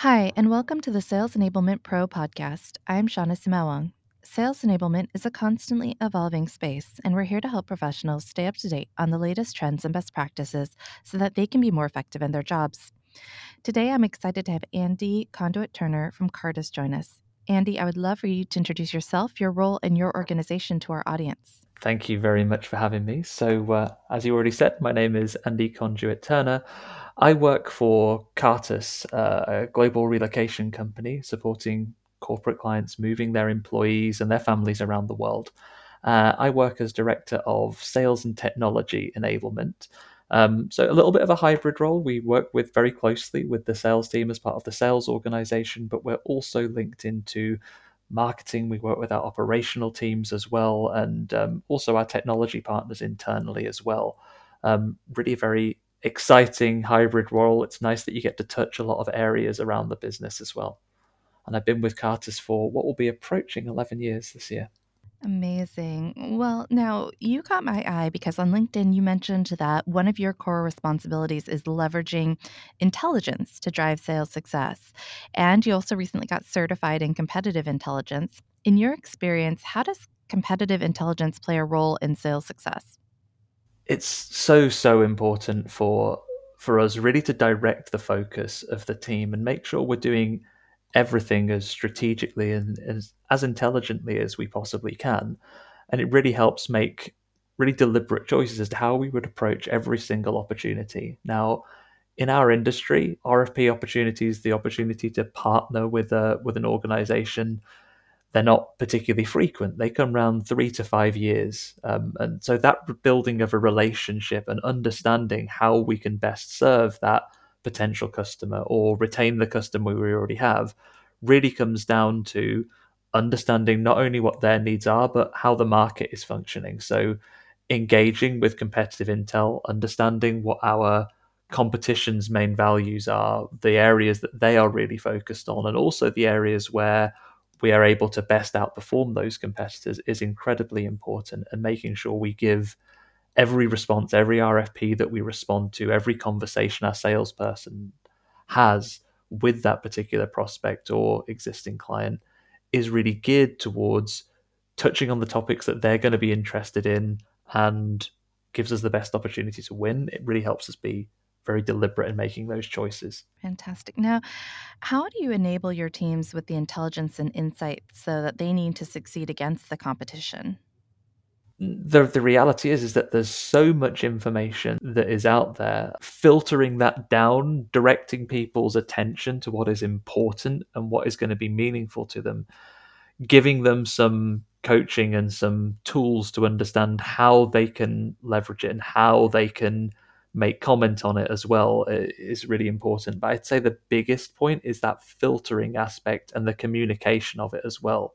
Hi, and welcome to the Sales Enablement Pro podcast. I'm Shawnna Sumaoang. Sales enablement is a constantly evolving space, and we're here to help professionals stay up to date on the latest trends and best practices so that they can be more effective in their jobs. Today, I'm excited to have Andy Conduit Turner from Cartus join us. Andy, I would love for you to introduce yourself, your role, and your organization to our audience. Thank you very much for having me. So, uh, as you already said, my name is Andy Conduit Turner. I work for Cartus, uh, a global relocation company supporting corporate clients moving their employees and their families around the world. Uh, I work as director of sales and technology enablement. Um, so, a little bit of a hybrid role. We work with very closely with the sales team as part of the sales organization, but we're also linked into marketing. We work with our operational teams as well, and um, also our technology partners internally as well. Um, really, very exciting hybrid role. It's nice that you get to touch a lot of areas around the business as well. And I've been with Cartus for what will be approaching 11 years this year. Amazing. Well, now you caught my eye because on LinkedIn you mentioned that one of your core responsibilities is leveraging intelligence to drive sales success. And you also recently got certified in competitive intelligence. In your experience, how does competitive intelligence play a role in sales success? It's so so important for for us really to direct the focus of the team and make sure we're doing everything as strategically and as, as intelligently as we possibly can. And it really helps make really deliberate choices as to how we would approach every single opportunity. Now, in our industry, RFP opportunities, the opportunity to partner with a with an organization, they're not particularly frequent. They come around three to five years, um, and so that building of a relationship and understanding how we can best serve that potential customer or retain the customer we already have really comes down to understanding not only what their needs are, but how the market is functioning. So, engaging with competitive intel, understanding what our competition's main values are, the areas that they are really focused on, and also the areas where we are able to best outperform those competitors is incredibly important. And making sure we give every response, every RFP that we respond to, every conversation our salesperson has with that particular prospect or existing client is really geared towards touching on the topics that they're going to be interested in and gives us the best opportunity to win. It really helps us be very deliberate in making those choices. Fantastic. Now, how do you enable your teams with the intelligence and insight so that they need to succeed against the competition? the the reality is is that there's so much information that is out there filtering that down directing people's attention to what is important and what is going to be meaningful to them giving them some coaching and some tools to understand how they can leverage it and how they can make comment on it as well uh, is really important but i'd say the biggest point is that filtering aspect and the communication of it as well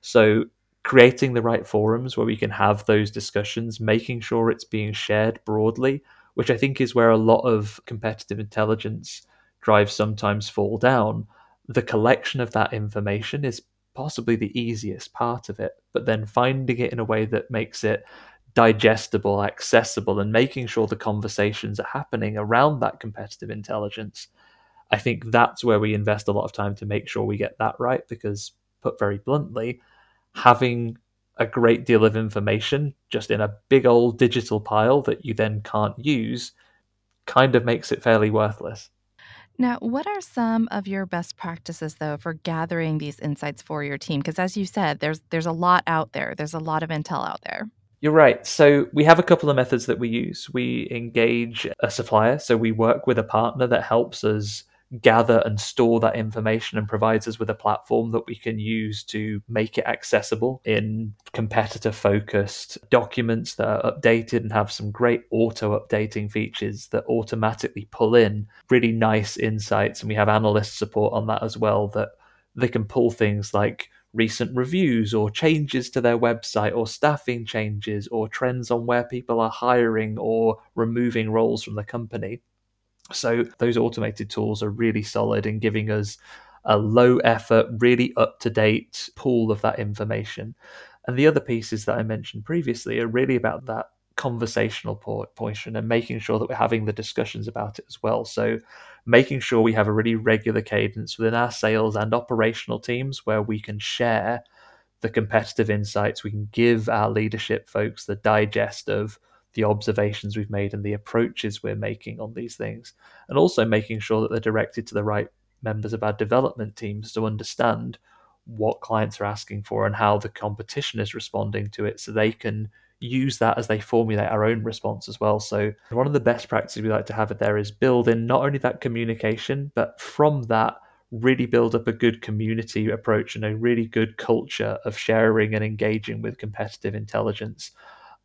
so creating the right forums where we can have those discussions, making sure it's being shared broadly, which I think is where a lot of competitive intelligence drives sometimes fall down. The collection of that information is possibly the easiest part of it, but then finding it in a way that makes it digestible, accessible, and making sure the conversations are happening around that competitive intelligence. I think that's where we invest a lot of time to make sure we get that right because, put very bluntly, having a great deal of information just in a big old digital pile that you then can't use kind of makes it fairly worthless. Now, what are some of your best practices though for gathering these insights for your team? Because as you said, there's there's a lot out there. There's a lot of intel out there. You're right. So we have a couple of methods that we use. We engage a supplier, so we work with a partner that helps us gather and store that information and provides us with a platform that we can use to make it accessible in competitor focused documents that are updated and have some great auto updating features that automatically pull in really nice insights. And we have analyst support on that as well that they can pull things like recent reviews or changes to their website or staffing changes or trends on where people are hiring or removing roles from the company so those automated tools are really solid in giving us a low effort, really up to date pool of that information. And the other pieces that I mentioned previously are really about that conversational portion and making sure that we're having the discussions about it as well. So, making sure we have a really regular cadence within our sales and operational teams where we can share the competitive insights, we can give our leadership folks the digest of the observations we've made and the approaches we're making on these things, and also making sure that they're directed to the right members of our development teams to understand what clients are asking for and how the competition is responding to it so they can use that as they formulate our own response as well. So, one of the best practices we like to have it there is build in not only that communication, but from that, really build up a good community approach and a really good culture of sharing and engaging with competitive intelligence.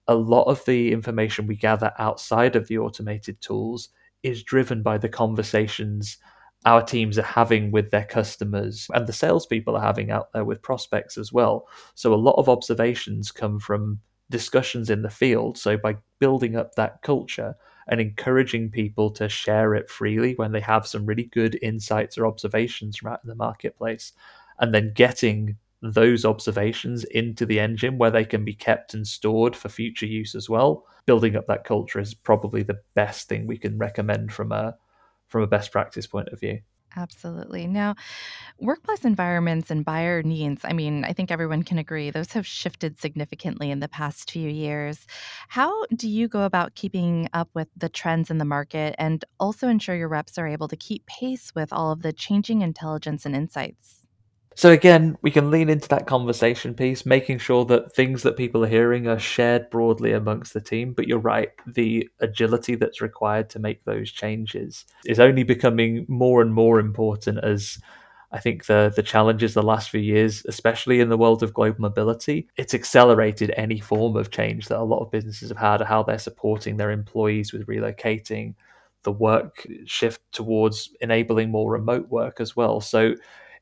A lot of the information we gather outside of the automated tools is driven by the conversations our teams are having with their customers and the salespeople are having out there with prospects as well. So a lot of observations come from discussions in the field. So by building up that culture and encouraging people to share it freely when they have some really good insights or observations from out in the marketplace, and then getting those observations into the engine where they can be kept and stored for future use as well. Building up that culture is probably the best thing we can recommend from a from a best practice point of view. Absolutely. Now, workplace environments and buyer needs, I mean, I think everyone can agree, those have shifted significantly in the past few years. How do you go about keeping up with the trends in the market and also ensure your reps are able to keep pace with all of the changing intelligence and insights? So again, we can lean into that conversation piece, making sure that things that people are hearing are shared broadly amongst the team. But you're right, the agility that's required to make those changes is only becoming more and more important as I think the the challenges the last few years, especially in the world of global mobility, it's accelerated any form of change that a lot of businesses have had, how they're supporting their employees with relocating, the work shift towards enabling more remote work as well. So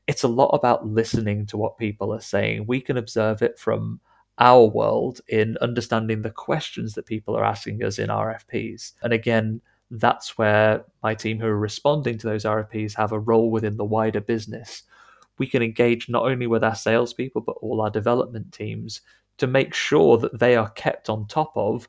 it's a lot about listening to what people are saying. We can observe it from our world in understanding the questions that people are asking us in RFPs. And again, that's where my team who are responding to those RFPs have a role within the wider business. We can engage not only with our salespeople, but all our development teams to make sure that they are kept on top of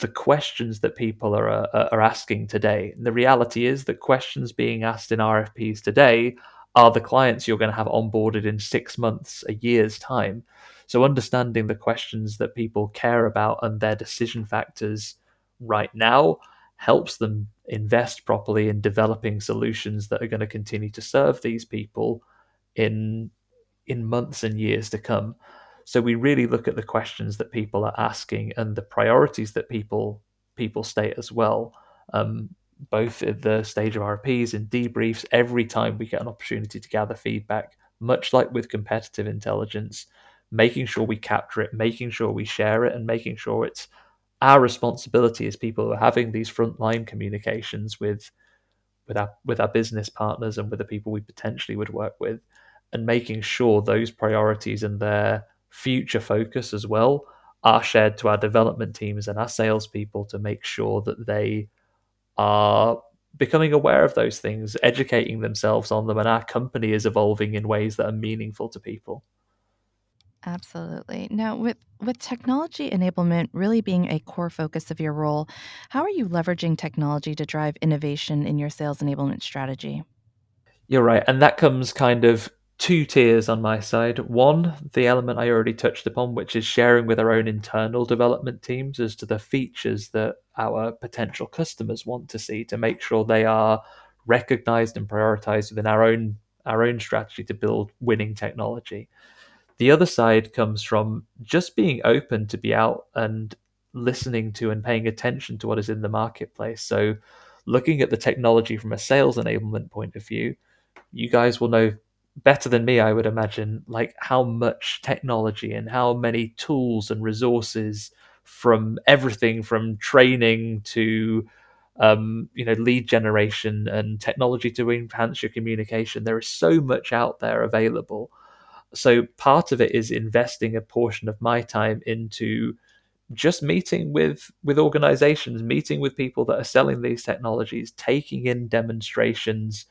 the questions that people are, uh, are asking today. And the reality is that questions being asked in RFPs today are the clients you're going to have onboarded in six months, a year's time. So, understanding the questions that people care about and their decision factors right now helps them invest properly in developing solutions that are going to continue to serve these people in in months and years to come. So we really look at the questions that people are asking and the priorities that people people state as well. Um, both at the stage of RPs and debriefs, every time we get an opportunity to gather feedback, much like with competitive intelligence, making sure we capture it, making sure we share it, and making sure it's our responsibility as people who are having these frontline communications with with our with our business partners and with the people we potentially would work with, and making sure those priorities and their future focus as well are shared to our development teams and our salespeople to make sure that they are becoming aware of those things, educating themselves on them, and our company is evolving in ways that are meaningful to people. Absolutely. Now, with with technology enablement really being a core focus of your role, how are you leveraging technology to drive innovation in your sales enablement strategy? You're right, and that comes kind of two tiers on my side. One, the element I already touched upon, which is sharing with our own internal development teams as to the features that our potential customers want to see to make sure they are recognized and prioritized within our own our own strategy to build winning technology. The other side comes from just being open to be out and listening to and paying attention to what is in the marketplace. So looking at the technology from a sales enablement point of view, you guys will know better than me, I would imagine, like how much technology and how many tools and resources from everything from training to um, you know lead generation and technology to enhance your communication. There is so much out there available. So part of it is investing a portion of my time into just meeting with with organizations, meeting with people that are selling these technologies, taking in demonstrations,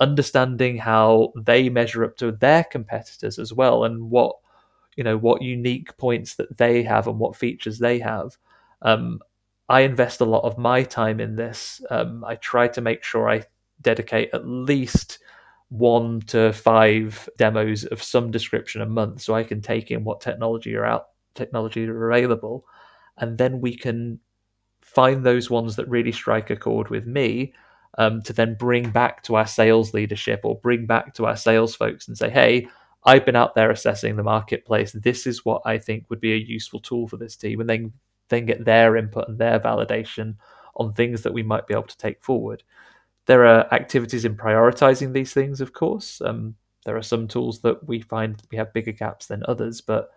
understanding how they measure up to their competitors as well and what you know what unique points that they have and what features they have Um, I invest a lot of my time in this. Um, I try to make sure I dedicate at least one to five demos of some description a month so I can take in what technology are out technology are available and then we can find those ones that really strike a chord with me um, to then bring back to our sales leadership or bring back to our sales folks and say hey I've been out there assessing the marketplace. This is what I think would be a useful tool for this team, and then then get their input and their validation on things that we might be able to take forward. There are activities in prioritizing these things, of course. Um, there are some tools that we find we have bigger gaps than others, but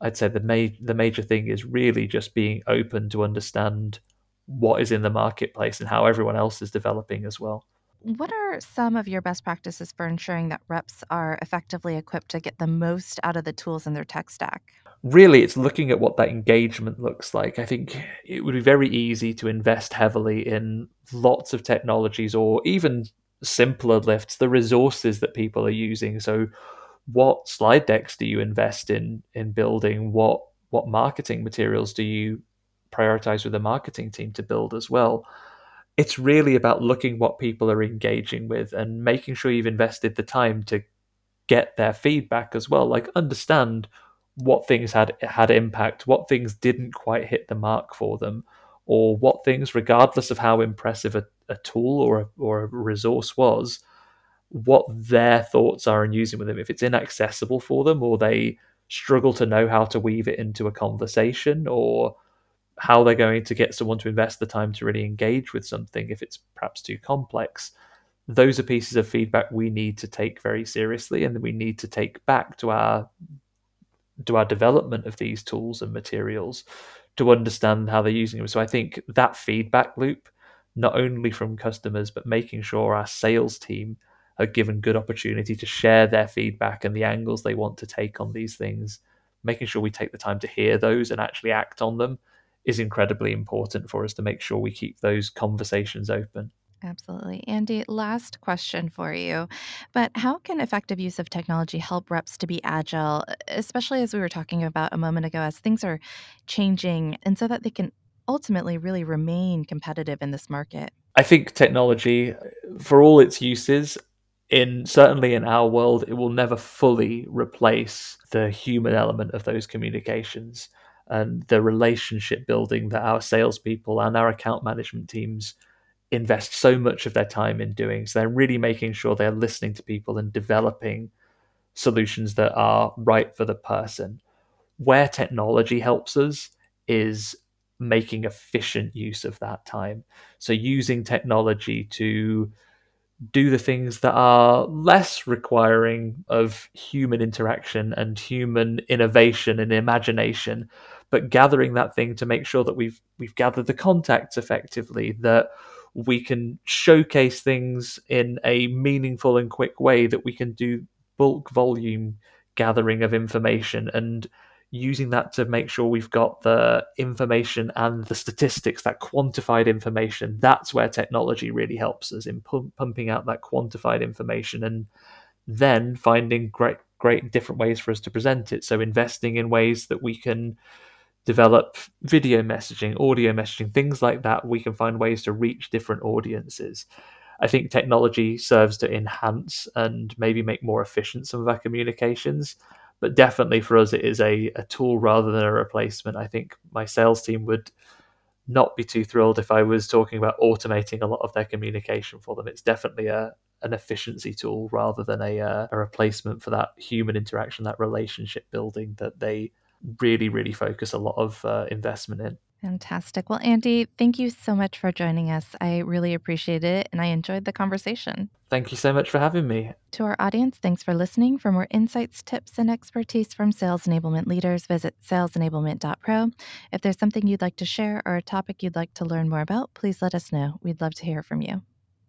I'd say the ma- the major thing is really just being open to understand what is in the marketplace and how everyone else is developing as well. What are some of your best practices for ensuring that reps are effectively equipped to get the most out of the tools in their tech stack? Really, it's looking at what that engagement looks like. I think it would be very easy to invest heavily in lots of technologies or even simpler lifts, the resources that people are using. So, what slide decks do you invest in in building? What what marketing materials do you prioritize with the marketing team to build as well? it's really about looking what people are engaging with and making sure you've invested the time to get their feedback as well like understand what things had had impact what things didn't quite hit the mark for them or what things regardless of how impressive a, a tool or a, or a resource was what their thoughts are in using with them if it's inaccessible for them or they struggle to know how to weave it into a conversation or how they're going to get someone to invest the time to really engage with something if it's perhaps too complex. Those are pieces of feedback we need to take very seriously and we need to take back to our to our development of these tools and materials to understand how they're using them. So I think that feedback loop, not only from customers, but making sure our sales team are given good opportunity to share their feedback and the angles they want to take on these things, making sure we take the time to hear those and actually act on them is incredibly important for us to make sure we keep those conversations open. Absolutely. Andy, last question for you. But how can effective use of technology help reps to be agile, especially as we were talking about a moment ago, as things are changing, and so that they can ultimately really remain competitive in this market? I think technology, for all its uses, in certainly in our world, it will never fully replace the human element of those communications and the relationship building that our salespeople and our account management teams invest so much of their time in doing. So they're really making sure they're listening to people and developing solutions that are right for the person. Where technology helps us is making efficient use of that time. So using technology to do the things that are less requiring of human interaction and human innovation and imagination but gathering that thing to make sure that we've we've gathered the contacts effectively that we can showcase things in a meaningful and quick way that we can do bulk volume gathering of information and using that to make sure we've got the information and the statistics, that quantified information. That's where technology really helps us in pump, pumping out that quantified information and then finding great, great different ways for us to present it. So investing in ways that we can develop video messaging, audio messaging, things like that. We can find ways to reach different audiences. I think technology serves to enhance and maybe make more efficient some of our communications but definitely for us, it is a, a tool rather than a replacement. I think my sales team would not be too thrilled if I was talking about automating a lot of their communication for them. It's definitely a an efficiency tool rather than a uh, a replacement for that human interaction, that relationship building that they really really focus a lot of uh, investment in. Fantastic. Well, Andy, thank you so much for joining us. I really appreciate it and I enjoyed the conversation. Thank you so much for having me. To our audience, thanks for listening. For more insights, tips, and expertise from sales enablement leaders, visit salesenablement.pro. If there's something you'd like to share or a topic you'd like to learn more about, please let us know. We'd love to hear from you.